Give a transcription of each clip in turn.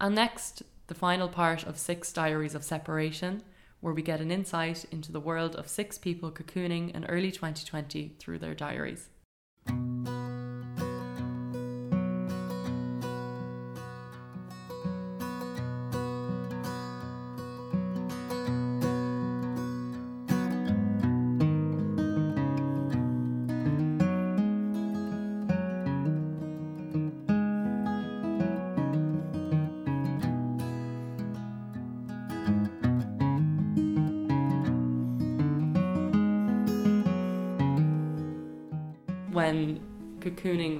And next, the final part of Six Diaries of Separation, where we get an insight into the world of six people cocooning in early 2020 through their diaries.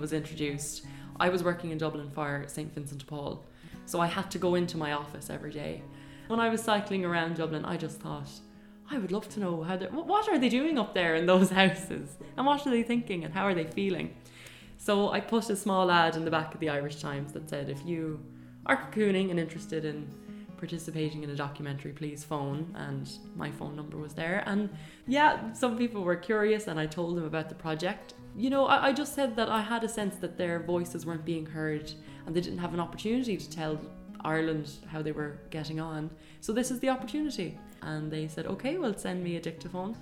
Was introduced, I was working in Dublin for St. Vincent de Paul. So I had to go into my office every day. When I was cycling around Dublin, I just thought, I would love to know how what are they doing up there in those houses? And what are they thinking and how are they feeling? So I put a small ad in the back of the Irish Times that said if you are cocooning and interested in participating in a documentary, please phone. And my phone number was there. And yeah, some people were curious, and I told them about the project you know, I, I just said that I had a sense that their voices weren't being heard and they didn't have an opportunity to tell Ireland how they were getting on. So this is the opportunity. And they said, okay, well, send me a dictaphone.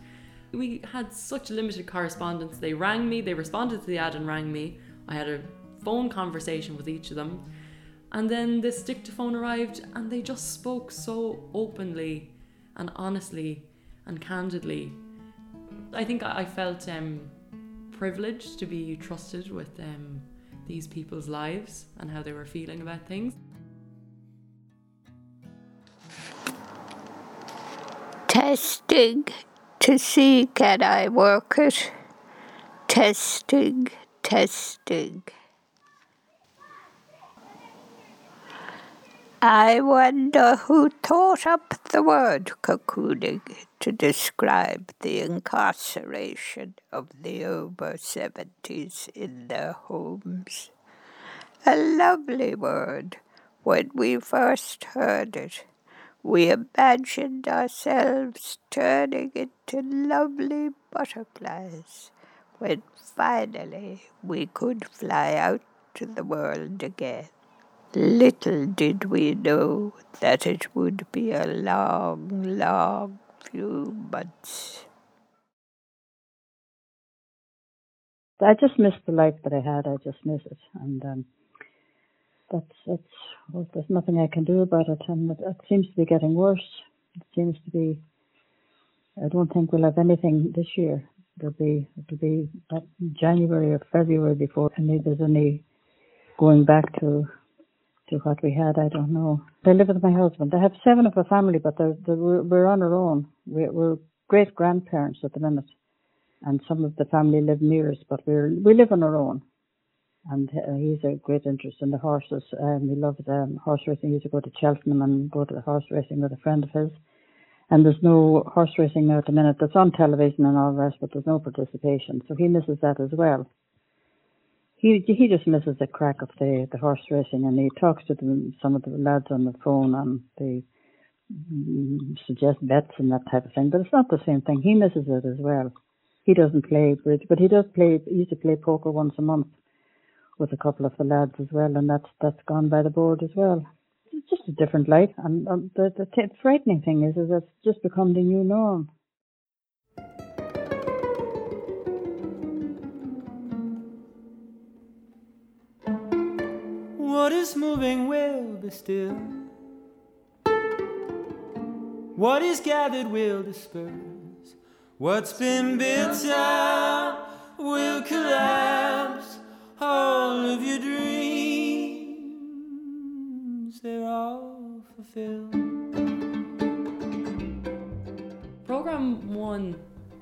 We had such limited correspondence. They rang me, they responded to the ad and rang me. I had a phone conversation with each of them. And then this dictaphone arrived and they just spoke so openly and honestly and candidly. I think I felt um, privileged to be trusted with um, these people's lives and how they were feeling about things. Testing to see can I work it. Testing, testing. I wonder who thought up the word cocooning to describe the incarceration of the over 70s in their homes. A lovely word. When we first heard it, we imagined ourselves turning into lovely butterflies when finally we could fly out to the world again. Little did we know that it would be a long, long few months. I just miss the life that I had. I just miss it, and um, that's that's well, there's nothing I can do about it, and it, it seems to be getting worse. It seems to be. I don't think we'll have anything this year. There'll be it'll be January or February before any there's any going back to to what we had. I don't know. They live with my husband. They have seven of a family, but they're, they're, we're on our own. We're, we're great grandparents at the minute, and some of the family live near us, but we're we live on our own. And uh, he's a great interest in the horses. Um, he loves um, horse racing. He used to go to Cheltenham and go to the horse racing with a friend of his. And there's no horse racing now at the minute. That's on television and all that, but there's no participation. So he misses that as well he he just misses the crack of the the horse racing, and he talks to some of the lads on the phone, and they mm, suggest bets and that type of thing. But it's not the same thing. He misses it as well. He doesn't play bridge, but he does play. He used to play poker once a month with a couple of the lads as well, and that's that's gone by the board as well. It's just a different life, and the the t- frightening thing is, is it's just become the new norm. What is moving will be still. What is gathered will disperse. What's been built up will collapse. All of your dreams, they're all fulfilled. Program one,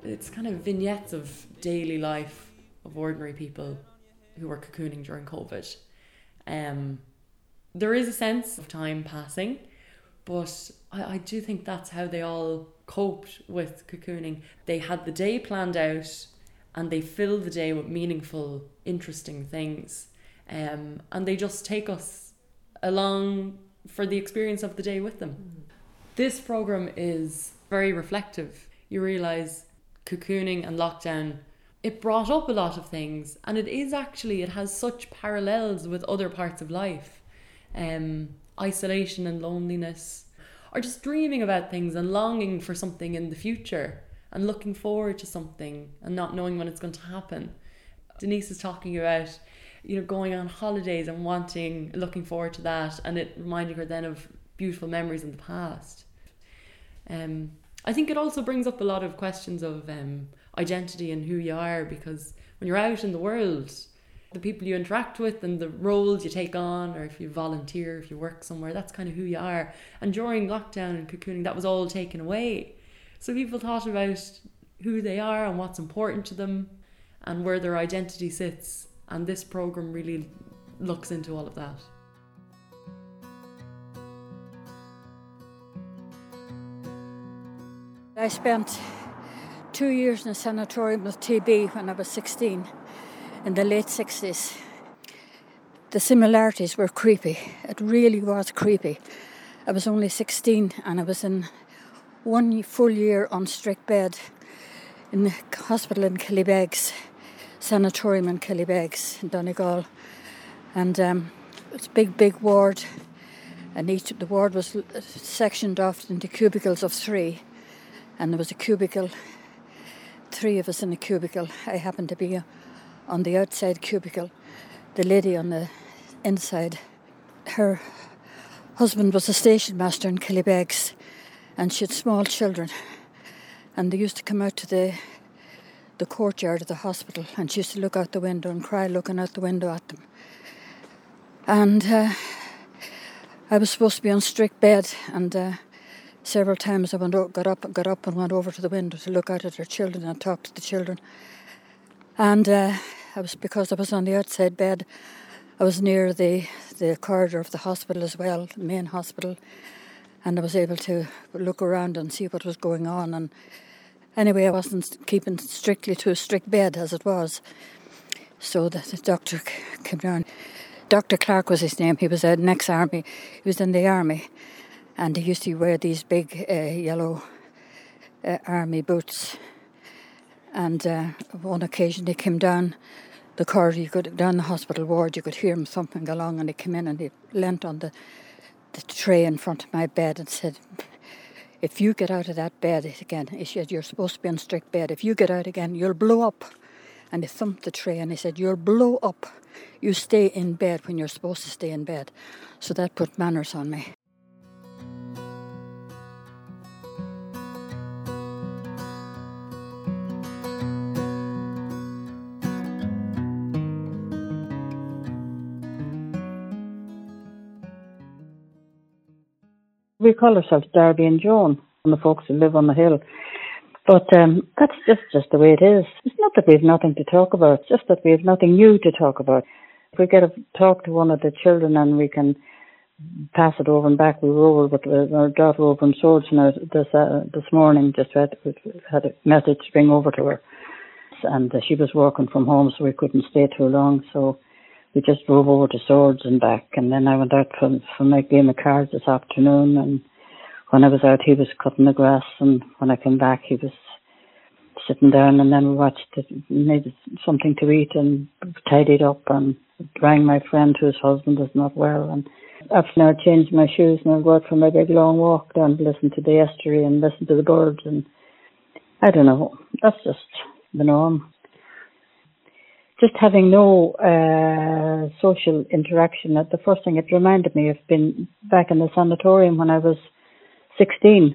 it's kind of vignettes of daily life of ordinary people who were cocooning during COVID. Um, there is a sense of time passing, but I, I do think that's how they all coped with cocooning. They had the day planned out and they fill the day with meaningful, interesting things. Um, and they just take us along for the experience of the day with them. Mm. This program is very reflective. You realize cocooning and lockdown it brought up a lot of things and it is actually it has such parallels with other parts of life um isolation and loneliness, or just dreaming about things and longing for something in the future and looking forward to something and not knowing when it's going to happen. Denise is talking about you know going on holidays and wanting looking forward to that and it reminding her then of beautiful memories in the past. Um, I think it also brings up a lot of questions of um, identity and who you are because when you're out in the world, the people you interact with and the roles you take on, or if you volunteer, if you work somewhere, that's kind of who you are. And during lockdown and cocooning, that was all taken away. So people thought about who they are and what's important to them and where their identity sits. And this program really looks into all of that. I spent two years in a sanatorium with TB when I was 16 in the late 60s. The similarities were creepy. It really was creepy. I was only 16 and I was in one full year on strict bed in the hospital in Killybegs, sanatorium in Killybegs in Donegal. And um, it's a big, big ward. And each the ward was sectioned off into cubicles of three. And there was a cubicle, three of us in a cubicle. I happened to be on the outside cubicle, the lady on the inside. Her husband was a station master in Killybegs and she had small children. And they used to come out to the the courtyard of the hospital, and she used to look out the window and cry looking out the window at them. And uh, I was supposed to be on strict bed, and uh, several times I went got up, got up, and went over to the window to look out at her children and talk to the children. And uh, I was because I was on the outside bed, I was near the the corridor of the hospital as well, the main hospital, and I was able to look around and see what was going on. And anyway, I wasn't keeping strictly to a strict bed as it was. So the, the doctor came down. Dr. Clark was his name. He was an ex-army. He was in the army, and he used to wear these big uh, yellow uh, army boots. And uh, one occasion he came down the corridor, you could down the hospital ward, you could hear him thumping along, and he came in and he leant on the the tray in front of my bed and said, If you get out of that bed again, he said, You're supposed to be in strict bed. If you get out again, you'll blow up. And he thumped the tray and he said, You'll blow up. You stay in bed when you're supposed to stay in bed. So that put manners on me. We call ourselves Darby and Joan, and the folks who live on the hill. But um, that's just, just the way it is. It's not that we have nothing to talk about, it's just that we have nothing new to talk about. If we get to talk to one of the children and we can pass it over and back, we over with our daughter over in Swords now this, uh, this morning, just had, had a message bring over to her. And uh, she was working from home, so we couldn't stay too long. So we just drove over to Swords and back, and then I went out for, for my game of cards this afternoon. And when I was out, he was cutting the grass, and when I came back, he was sitting down. And then we watched it, made something to eat, and tidied up, and rang my friend whose husband is not well. And after I changed my shoes, and I go out for my big long walk down to listen to the estuary and listen to the birds, and I don't know. That's just the norm just having no uh, social interaction. The first thing it reminded me of being back in the sanatorium when I was 16,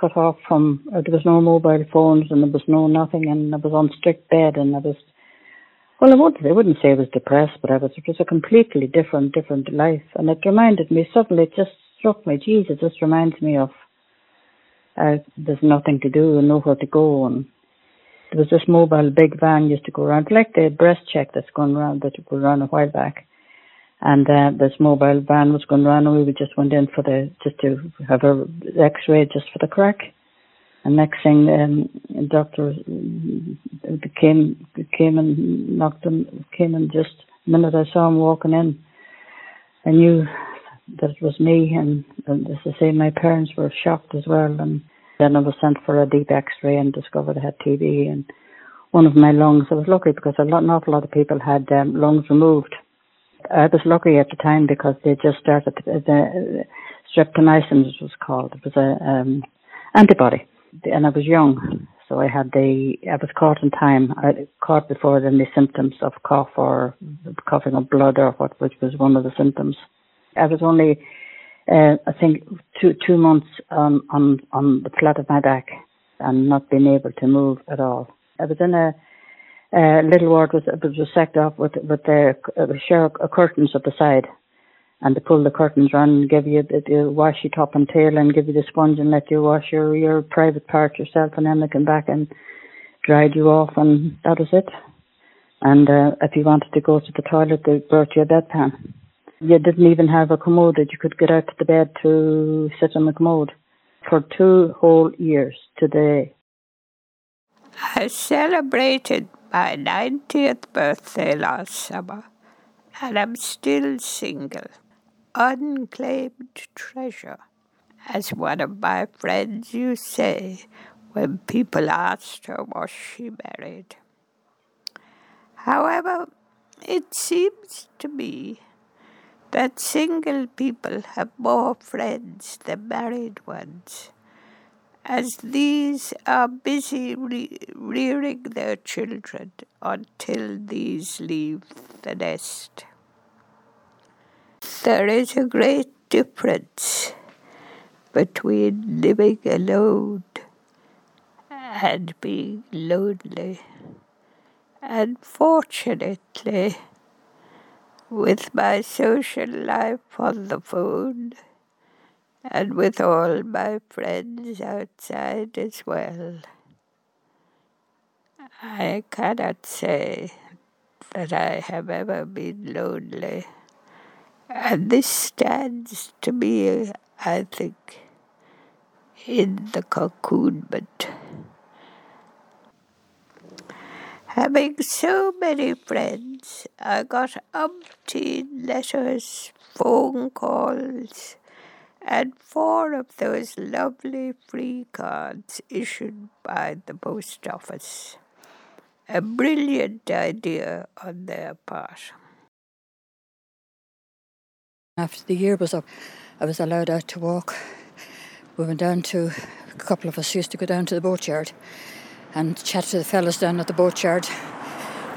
cut off from, uh, there was no mobile phones and there was no nothing and I was on strict bed and I was, well, I wouldn't, I wouldn't say I was depressed, but I was, it was a completely different, different life. And it reminded me, suddenly it just struck me, it just reminds me of, uh, there's nothing to do and nowhere to go and there was this mobile big van used to go around, like the breast check that's going around that was around a while back. And uh, this mobile van was going around, and we just went in for the just to have a X-ray just for the crack. And next thing, um, doctor came came and knocked him, came and just the minute I saw him walking in, I knew that it was me. And, and as I say, my parents were shocked as well. And then I was sent for a deep X-ray and discovered I had TB and one of my lungs. I was lucky because a lot, an awful lot of people had um, lungs removed. I was lucky at the time because they just started the, streptomycin, it was called. It was a um, antibody, and I was young, so I had the I was caught in time. I caught before then the symptoms of cough or coughing of blood or what, which was one of the symptoms. I was only, uh, I think, two two months on on on the flat of my back and not being able to move at all. I was in a uh, little ward was was sacked off with with the uh, uh, curtains at the side, and they pull the curtains around give you the, the wash you top and tail and give you the sponge and let you wash your your private part yourself, and then they come back and dried you off, and that was it. And uh, if you wanted to go to the toilet, they brought you a bedpan. You didn't even have a commode that you could get out to the bed to sit on the commode for two whole years today. I celebrated my 90th birthday last summer, and I'm still single. Unclaimed treasure, as one of my friends used to say when people asked her was she married. However, it seems to me that single people have more friends than married ones as these are busy re- rearing their children until these leave the nest. There is a great difference between living alone and being lonely. Unfortunately, with my social life on the phone, and with all my friends outside as well. I cannot say that I have ever been lonely, and this stands to me, I think, in the cocoonment. Having so many friends, I got umpteen letters, phone calls, and four of those lovely free cards issued by the post office. A brilliant idea on their part. After the year was up, I was allowed out to walk. We went down to, a couple of us used to go down to the boatyard and chat to the fellas down at the boatyard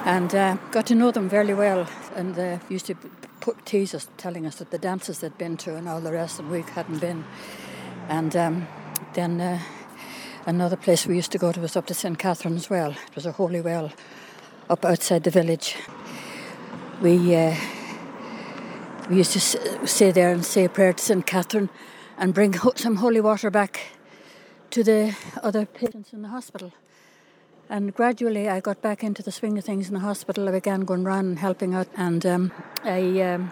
and uh, got to know them very well and used to put, tease us, telling us that the dances they'd been to and all the rest, and we hadn't been. And um, then uh, another place we used to go to was up to St. Catherine's Well. It was a holy well up outside the village. We uh, we used to stay there and say a prayer to St. Catherine and bring some holy water back to the other patients in the hospital. And gradually, I got back into the swing of things in the hospital. I began going around and helping out, and um, I um,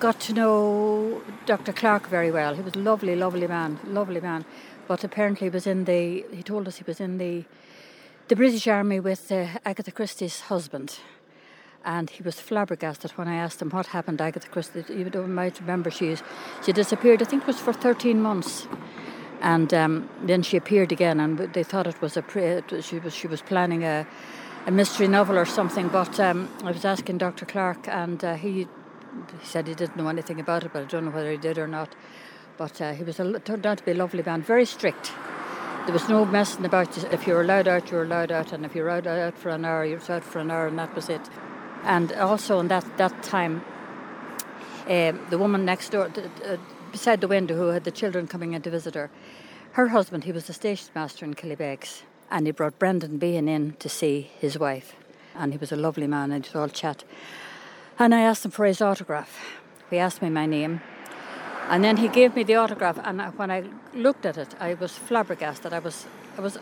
got to know Dr. Clark very well. He was a lovely, lovely man, lovely man. But apparently, he was in the. He told us he was in the the British Army with uh, Agatha Christie's husband. And he was flabbergasted when I asked him what happened to Agatha Christie. You might remember she she disappeared. I think it was for 13 months and um, then she appeared again, and they thought it was a pre- she was she was planning a, a mystery novel or something. But um, I was asking Dr. Clark, and uh, he he said he didn't know anything about it, but I don't know whether he did or not. But uh, he was a, turned out to be a lovely man, very strict. There was no messing about. If you were allowed out, you were allowed out, and if you were allowed out for an hour, you were out for an hour, and that was it. And also in that that time, uh, the woman next door. Uh, beside the window who had the children coming in to visit her. Her husband, he was a station master in Killybegs, and he brought Brendan Behan in to see his wife. And he was a lovely man, and it all chat. And I asked him for his autograph. He asked me my name, and then he gave me the autograph. And when I looked at it, I was flabbergasted. I was, I was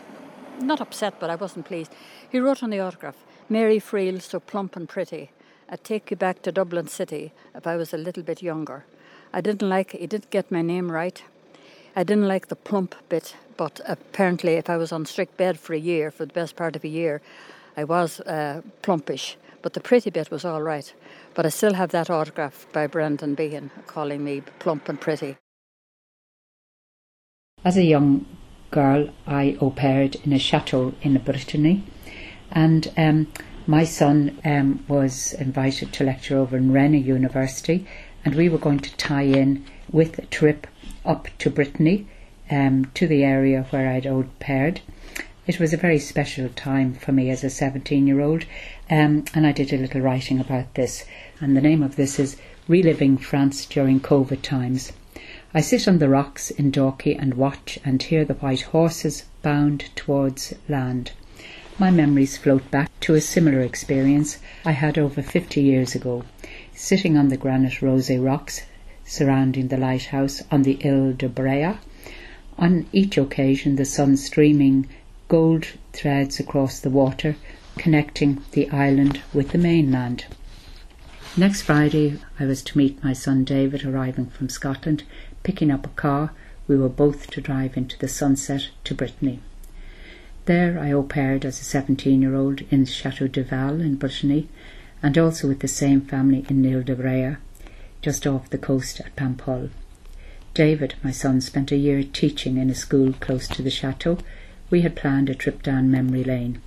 not upset, but I wasn't pleased. He wrote on the autograph, Mary Freel, so plump and pretty. I'd take you back to Dublin City if I was a little bit younger. I didn't like, he didn't get my name right. I didn't like the plump bit, but apparently, if I was on strict bed for a year, for the best part of a year, I was uh, plumpish. But the pretty bit was all right. But I still have that autograph by Brendan Behan calling me plump and pretty. As a young girl, I au paired in a chateau in Brittany, and um, My son um, was invited to lecture over in Rennes University, and we were going to tie in with a trip up to Brittany, um, to the area where I'd au paired. It was a very special time for me as a 17 year old, um, and I did a little writing about this. And the name of this is Reliving France During COVID Times. I sit on the rocks in Dalkey and watch and hear the white horses bound towards land. My memories float back to a similar experience I had over 50 years ago, sitting on the granite rose rocks surrounding the lighthouse on the Ile de Bréhat. On each occasion, the sun streaming gold threads across the water, connecting the island with the mainland. Next Friday, I was to meet my son David arriving from Scotland picking up a car, we were both to drive into the sunset to Brittany. There I au as a 17 year old in Chateau de Val in Brittany and also with the same family in Ile de Bréhat, just off the coast at Paimpol. David, my son, spent a year teaching in a school close to the chateau. We had planned a trip down memory lane.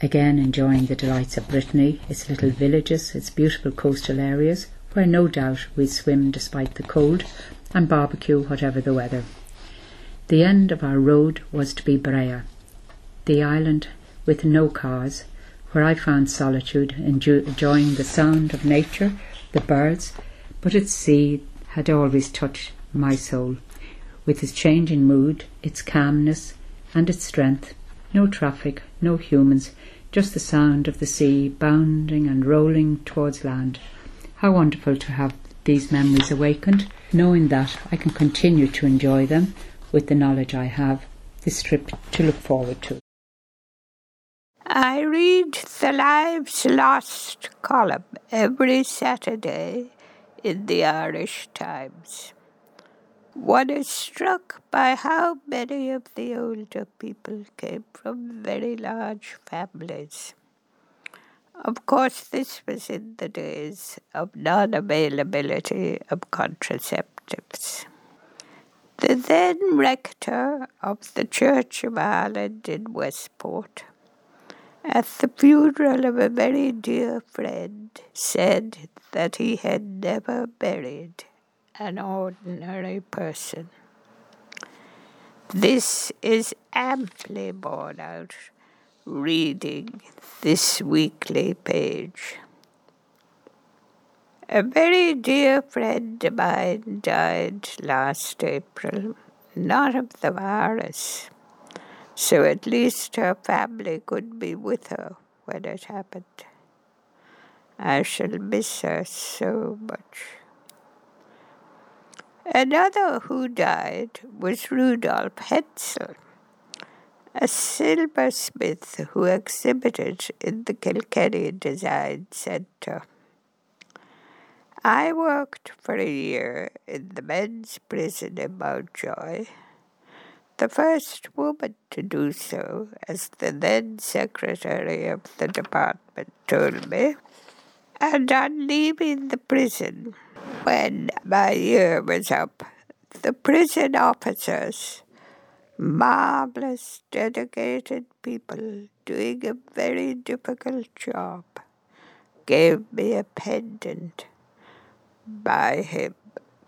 Again, enjoying the delights of Brittany, its little villages, its beautiful coastal areas, where no doubt we'd swim despite the cold, and barbecue whatever the weather. The end of our road was to be Bréhat, the island with no cars, where I found solitude, enjoying the sound of nature, the birds, but its sea had always touched my soul, with its changing mood, its calmness, and its strength. No traffic, no humans, just the sound of the sea bounding and rolling towards land. How wonderful to have these memories awakened, knowing that I can continue to enjoy them with the knowledge I have this trip to look forward to. I read the Lives Lost column every Saturday in the Irish Times. One is struck by how many of the older people came from very large families. Of course, this was in the days of non availability of contraceptives. The then rector of the Church of Ireland in Westport, at the funeral of a very dear friend, said that he had never buried an ordinary person. This is amply borne out reading this weekly page. A very dear friend of mine died last April, not of the virus, so at least her family could be with her when it happened. I shall miss her so much. Another who died was Rudolf Heltzel a silversmith who exhibited in the Kilkenny Design Centre. I worked for a year in the men's prison in Mountjoy, the first woman to do so, as the then secretary of the department told me. And on leaving the prison, when my year was up, the prison officers marvelous, dedicated people doing a very difficult job gave me a pendant by him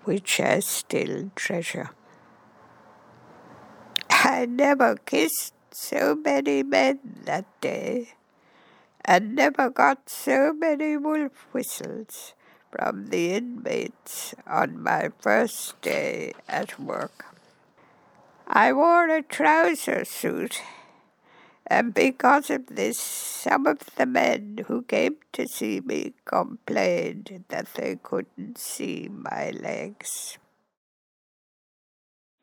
which I still treasure. I never kissed so many men that day, and never got so many wolf whistles from the inmates on my first day at work. I wore a trouser suit, and because of this, some of the men who came to see me complained that they couldn't see my legs.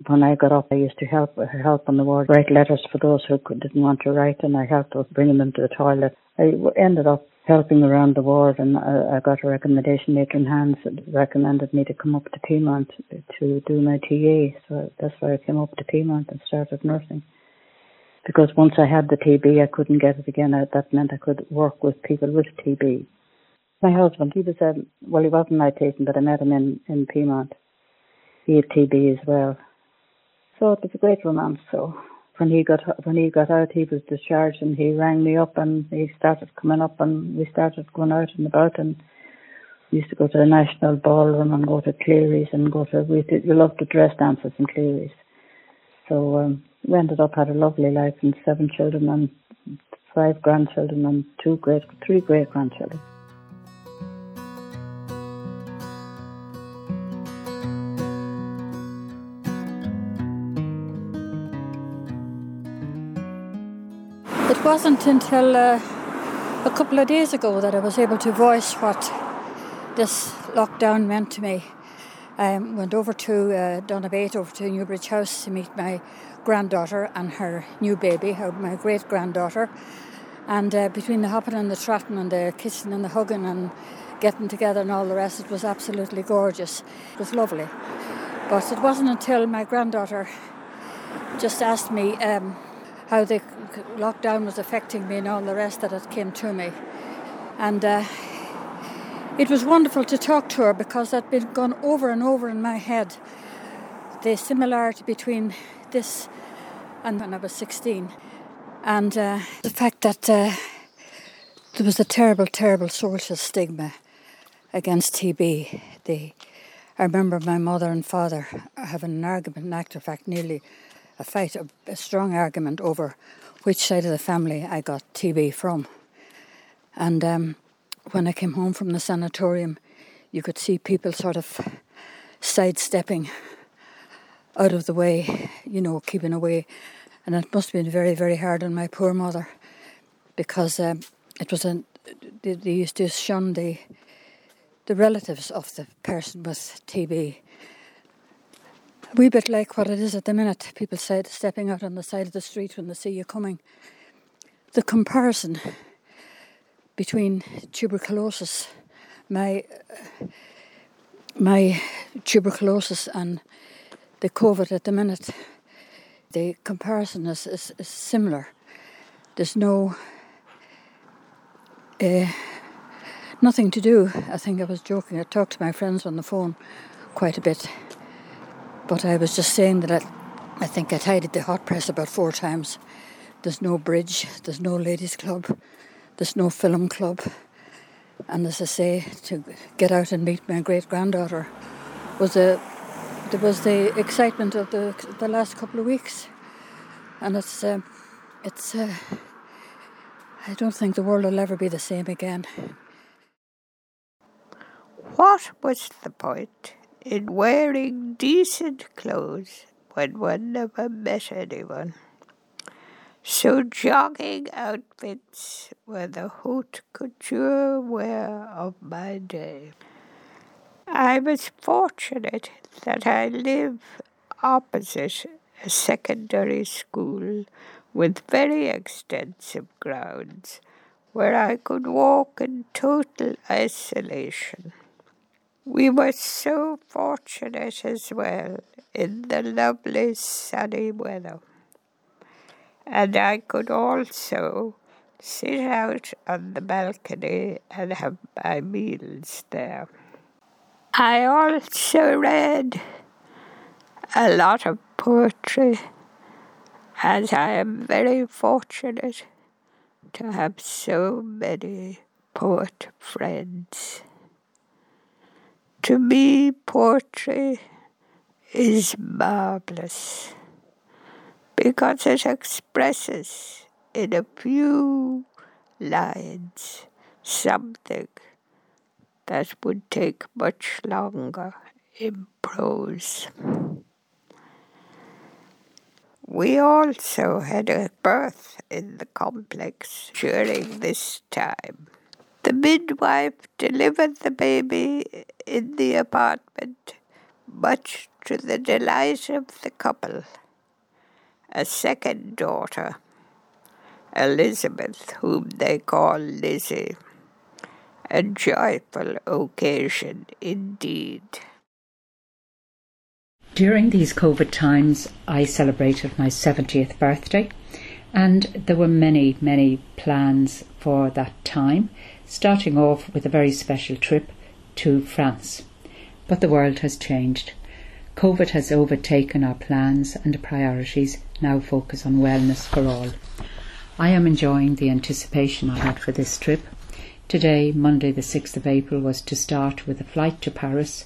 When I got up, I used to help help on the ward write letters for those who didn't want to write, and I helped with bringing them to the toilet. I ended up helping around the ward, and I, I got a recommendation. Matron Hands recommended me to come up to Peamount to do my TA, so that's why I came up to Peamount and started nursing. Because once I had the TB, I couldn't get it again. That meant I could work with people with TB. My husband, he was, um, well, he wasn't my patient, but I met him in, in Peamount. He had TB as well. So it was a great romance, so when he got when he got out, he was discharged, and he rang me up, and he started coming up, and we started going out and about, and we used to go to the National Ballroom and go to Clerys and go to we did, we loved the dress dances in Clerys. So um, we ended up had a lovely life and seven children and five grandchildren and two great three great grandchildren. It wasn't until uh, a couple of days ago that I was able to voice what this lockdown meant to me. I went over to uh, Donabate, over to Newbridge House to meet my granddaughter and her new baby, my great granddaughter. And uh, between the hopping and the trotting and the kissing and the hugging and getting together and all the rest, it was absolutely gorgeous. It was lovely. But it wasn't until my granddaughter just asked me um, how the lockdown was affecting me and all the rest that it came to me. And uh, it was wonderful to talk to her because had been gone over and over in my head. The similarity between this and when I was 16. And uh, the fact that uh, there was a terrible, terrible social stigma against TB. The, I remember my mother and father having an argument, in actual fact, nearly a fight, a, a strong argument over which side of the family I got TB from. And um, when I came home from the sanatorium, you could see people sort of sidestepping out of the way, you know, keeping away. And it must have been very, very hard on my poor mother because um, it was a, they, they used to shun the, the relatives of the person with TB a wee bit like what it is at the minute. People said stepping out on the side of the street when they see you coming. The comparison between tuberculosis, my my tuberculosis and the COVID at the minute, the comparison is, is, is similar. There's no uh, nothing to do. I think I was joking. I talked to my friends on the phone quite a bit but I was just saying that I, I think I tidied the hot press about four times. There's no bridge, there's no ladies' club, there's no film club. And as I say, to get out and meet my great granddaughter was a there was the excitement of the the last couple of weeks, and it's uh, it's uh, I don't think the world will ever be the same again. What was the point? In wearing decent clothes when one never met anyone. So jogging outfits were the haute couture wear of my day. I was fortunate that I live opposite a secondary school with very extensive grounds where I could walk in total isolation. We were so fortunate as well in the lovely sunny weather. And I could also sit out on the balcony and have my meals there. I also read a lot of poetry, as I am very fortunate to have so many poet friends. To me, poetry is marvelous because it expresses in a few lines something that would take much longer in prose. We also had a birth in the complex during this time. The midwife delivered the baby in the apartment, much to the delight of the couple. A second daughter, Elizabeth, whom they call Lizzie. A joyful occasion indeed. During these COVID times, I celebrated my 70th birthday, and there were many, many plans for that time starting off with a very special trip to France. But the world has changed. COVID has overtaken our plans and priorities now focus on wellness for all. I am enjoying the anticipation I had for this trip. Today, Monday the 6th of April, was to start with a flight to Paris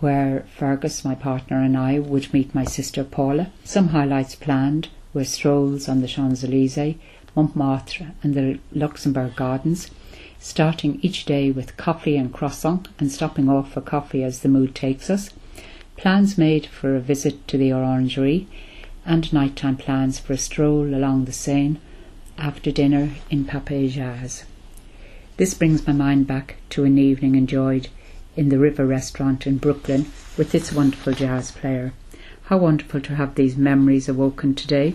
where Fergus, my partner, and I would meet my sister Paula. Some highlights planned were strolls on the Champs Elysees, Montmartre, and the Luxembourg Gardens, starting each day with coffee and croissant and stopping off for coffee as the mood takes us. Plans made for a visit to the Orangerie and nighttime plans for a stroll along the Seine after dinner in Pape Jazz. This brings my mind back to an evening enjoyed in the River Restaurant in Brooklyn with its wonderful jazz player. How wonderful to have these memories awoken today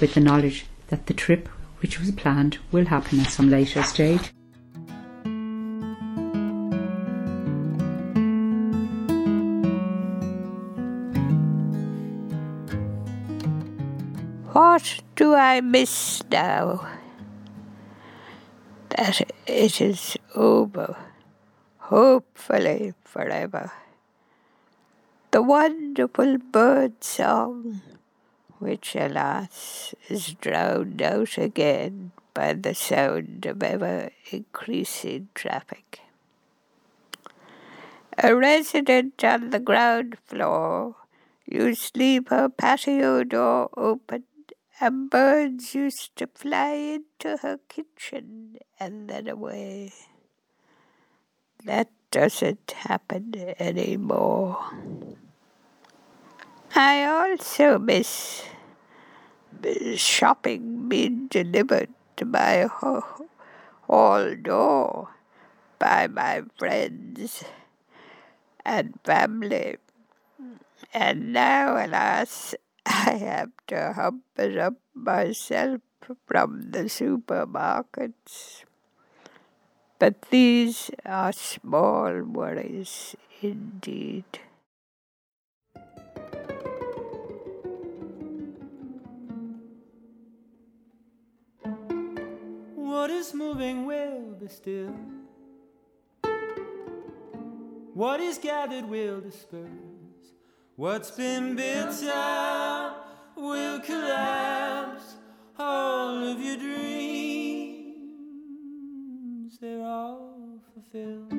with the knowledge that the trip which was planned will happen at some later stage. I miss now? That it is over, hopefully forever. The wonderful bird song, which alas is drowned out again by the sound of ever increasing traffic. A resident on the ground floor you leave her patio door open and birds used to fly into her kitchen and then away. That doesn't happen anymore. I also miss shopping being delivered to my hall door by my friends and family. And now, alas, I have to hump it up myself from the supermarkets. But these are small worries indeed. What is moving will be still. What is gathered will disperse. What's been built up will collapse. All of your dreams, they're all fulfilled.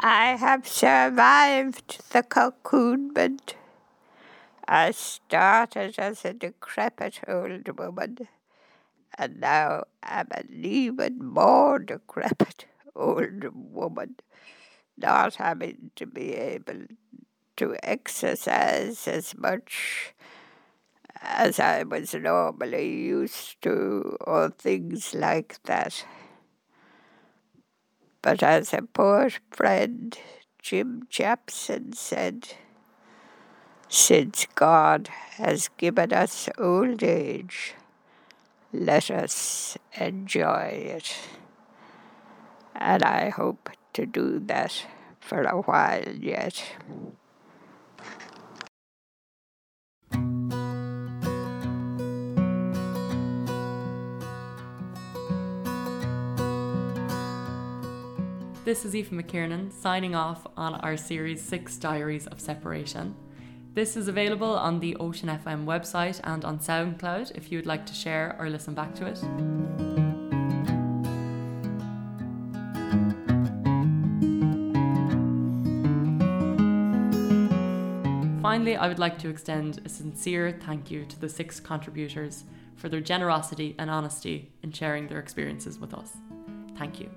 I have survived the cocoon, cocoonment. I started as a decrepit old woman, and now I'm an even more decrepit old woman not having to be able to exercise as much as I was normally used to, or things like that. But as a poor friend, Jim Japson, said, since God has given us old age, let us enjoy it. And I hope to do that for a while yet. This is Aoife McKiernan signing off on our Series 6 Diaries of Separation. This is available on the Ocean FM website and on SoundCloud if you would like to share or listen back to it. Finally, I would like to extend a sincere thank you to the six contributors for their generosity and honesty in sharing their experiences with us. Thank you.